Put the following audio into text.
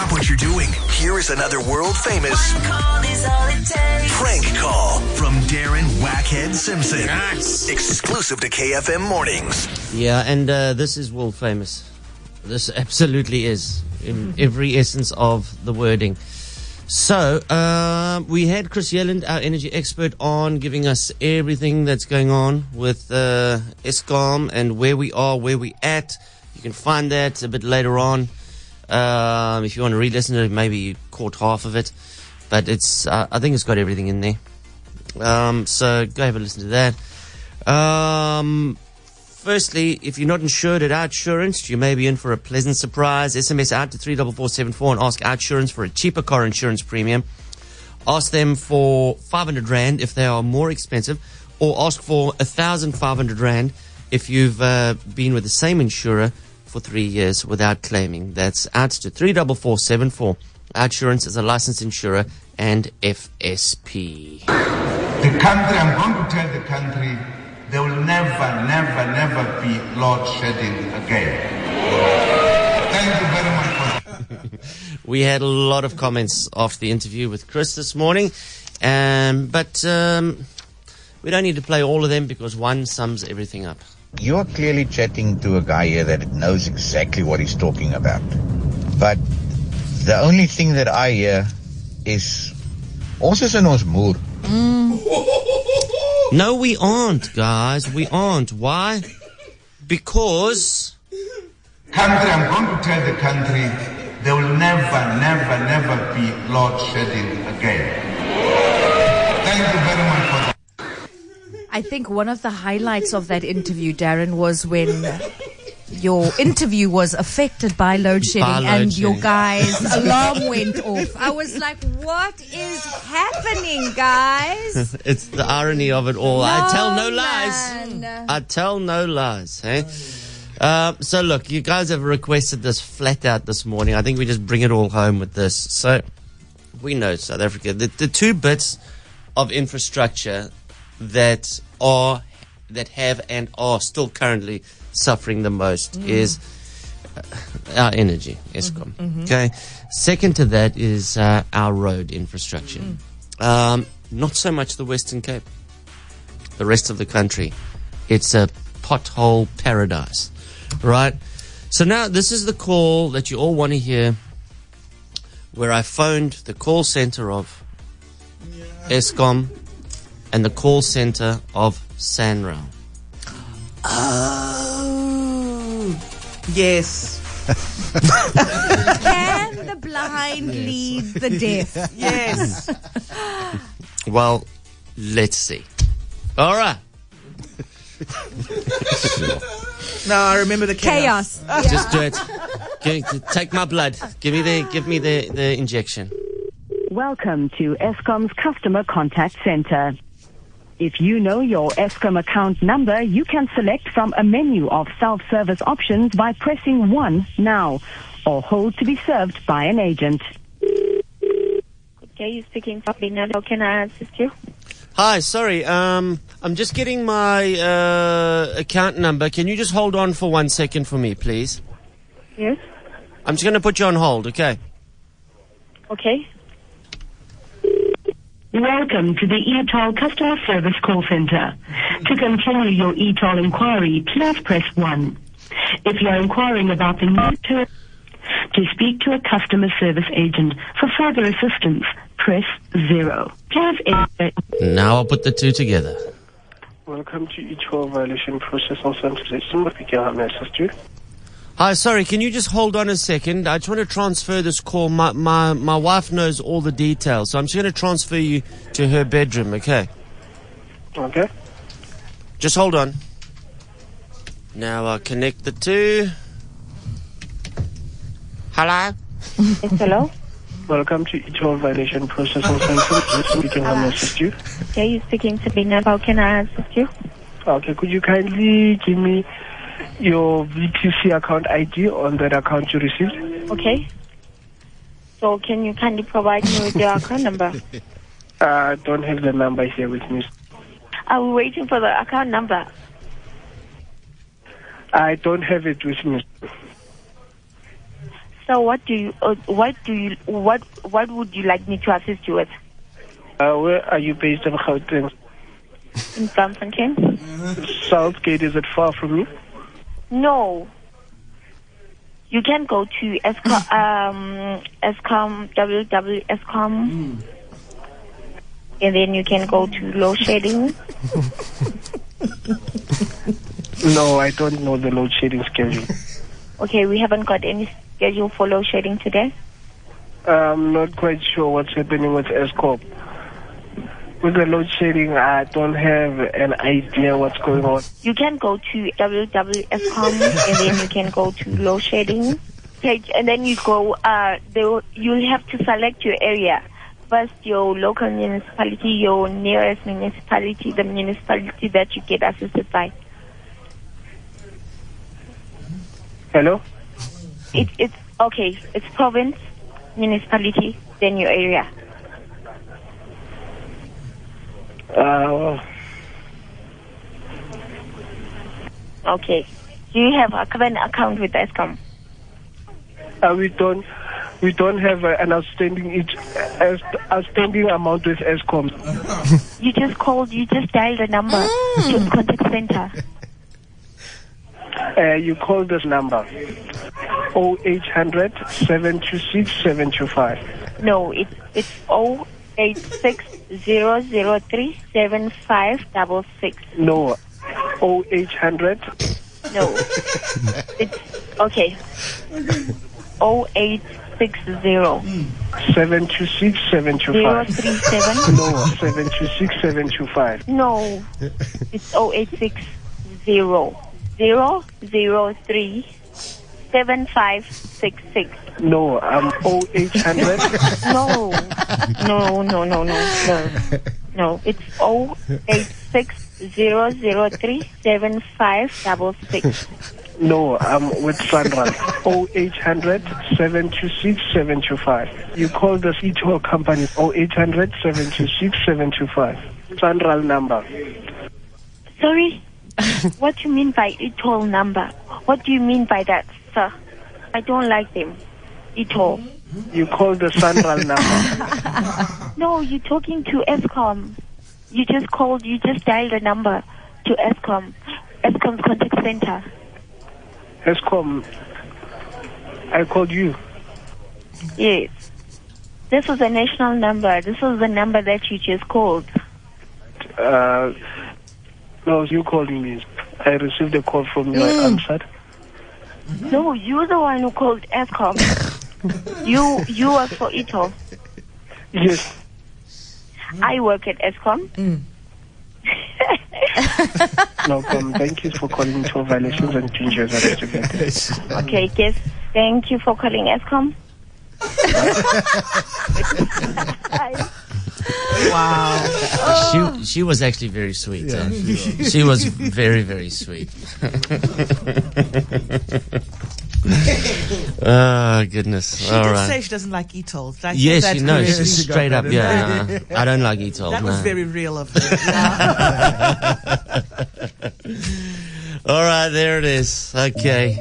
Stop what you're doing. Here is another world famous prank call from Darren Wackhead Simpson. Exclusive to KFM Mornings. Yeah, and uh, this is world famous. This absolutely is in every essence of the wording. So, uh, we had Chris Yelland, our energy expert, on giving us everything that's going on with uh, Eskom and where we are, where we at. You can find that a bit later on. Um, if you want to re-listen to it, maybe you caught half of it, but it's uh, I think it's got everything in there. Um, so go have a listen to that. Um, firstly, if you're not insured at Outsurance, you may be in for a pleasant surprise. SMS out to 34474 and ask Outsurance for a cheaper car insurance premium. Ask them for 500 Rand if they are more expensive, or ask for 1,500 Rand if you've uh, been with the same insurer for three years without claiming. That's out to 34474. Outsurance is a licensed insurer and FSP. The country, I'm going to tell the country, there will never, never, never be load shedding again. Thank you very much for We had a lot of comments after the interview with Chris this morning, um, but um, we don't need to play all of them because one sums everything up. You are clearly chatting to a guy here that knows exactly what he's talking about. But the only thing that I hear is ons is in ons moer. Mm. No, we aren't, guys. We aren't. Why? Because country, I'm going to tell the country, there will never, never, never be load shedding again. Thank you very much for that. I think one of the highlights of that interview, Darren, was when your interview was affected by load shedding By load and your guy's alarm went off. I was like, what is happening, guys? it's the irony of it all. I tell no lies. I tell no lies. Hey. Uh, so look, you guys have requested this flat out this morning. I think we just bring it all home with this. So we know South Africa. The, the two bits of infrastructure that are that have and are still currently suffering the most is uh, our energy, Eskom. Okay. Second to that is uh, our road infrastructure. Um, not so much the Western Cape. The rest of the country, it's a pothole paradise, right? So now this is the call that you all want to hear, where I phoned the call center of Eskom and the call center of Sanral. Oh. Yes. Can the blind lead the deaf? Yes. Well, let's see. All right. no, I remember the Chaos. Just do it. Give, take my blood. Give me the give me the, the injection. Welcome to Eskom's Customer Contact Center. If you know your Eskom account number, you can select from a menu of self-service options by pressing 1 now or hold to be served by an agent. Okay, you speaking to Bina. How can I assist you? Hi, sorry. Um, I'm just getting my uh, account number. Can you just hold on for one second for me, please? Yes. I'm just going to put you on hold. Okay. Okay. Welcome to the ETOL Customer Service Call Center. To continue your ETOL inquiry, please press 1. If you're inquiring about the new term, to speak to a customer service agent for further assistance, press 0. Please enter Now I'll put the two together. Welcome to each whole violation process on sensitization. What we can assist you? Hi, sorry. Can you just hold on a second? I just want to transfer this call. My my my wife knows all the details, so I'm just going to transfer you to her bedroom. Okay. Okay. Just hold on. Now I'll connect the two. Hello. Yes, hello. Welcome to each whole violation process on sensitization. We can help me assist you. Okay, you speaking to Bina. How can I assist you? Okay, could you kindly give me your VTC account ID on that account you received? Okay. So can you kindly provide me with your account number? I don't have the number here with me. Are we waiting for the account number? I don't have it with me. So what do you, uh, what do you, what, what would you like me to assist you with? Uh, where are you based in Gauteng? In Bloemfontein? Southgate, is it far from you? No. You can go to Eskom, um, Eskom, www.eskom, and then you can go to load shedding. No, I don't know the load shedding schedule. Okay, we haven't got any schedule for load shedding today. I'm not quite sure what's happening with Eskom. With the load shedding, I don't have an idea what's going on. You can go to www.eskom, and then you can go to load shedding page, and then you go, uh, they you'll have to select your area. First, your local municipality, your nearest municipality, the municipality that you get assisted by. Hello? It, it's okay. It's province, municipality, then your area. Uh, Okay. Do you have a current account with Eskom? uh, we don't we don't have uh, an outstanding each, uh, outstanding amount with Eskom. You just called, you just dialed a number to the contact center. Uh, you call this number 0800 726 725. No, it's it's oh eight six zero zero three seven five double six. No, 0800 No, it's okay. Oh eight six zero 726 zero 725. three seven. No, 726 725. No, it's oh eight six zero zero zero three seven five six six. No, I'm 0800 No, no, no, no, no, no, no. It's oh eight six zero zero three seven five double six. No, I'm with Sanral. 0800 726 725. You call the e-toll company 0800 726 725. Sanral number. Sorry, what do you mean by e-toll number? What do you mean by that, sir? I don't like them. at all. You call the Sanral number. No, you're talking to Eskom. You just called, you just dialed a number to Eskom. Eskom's contact center. Eskom. I called you. Yes. This was a national number. This was the number that you just called. Uh, no, you called me. I received a call from you. I answered. No, you're the one who called Eskom. you you work for ETO. Yes. I work at Eskom. Mm. No problem. Thank you for calling to violations and dangers investigated. Okay, yes. Thank you for calling Eskom. Wow. She she was actually very sweet. eh? she was very very sweet. oh goodness! She All did right. say she doesn't like e-tolls. Did I Yes, she, no, correctly? she's straight up. Yeah, no, I don't like e-toll. That was very real of her. All right, there it is. Okay.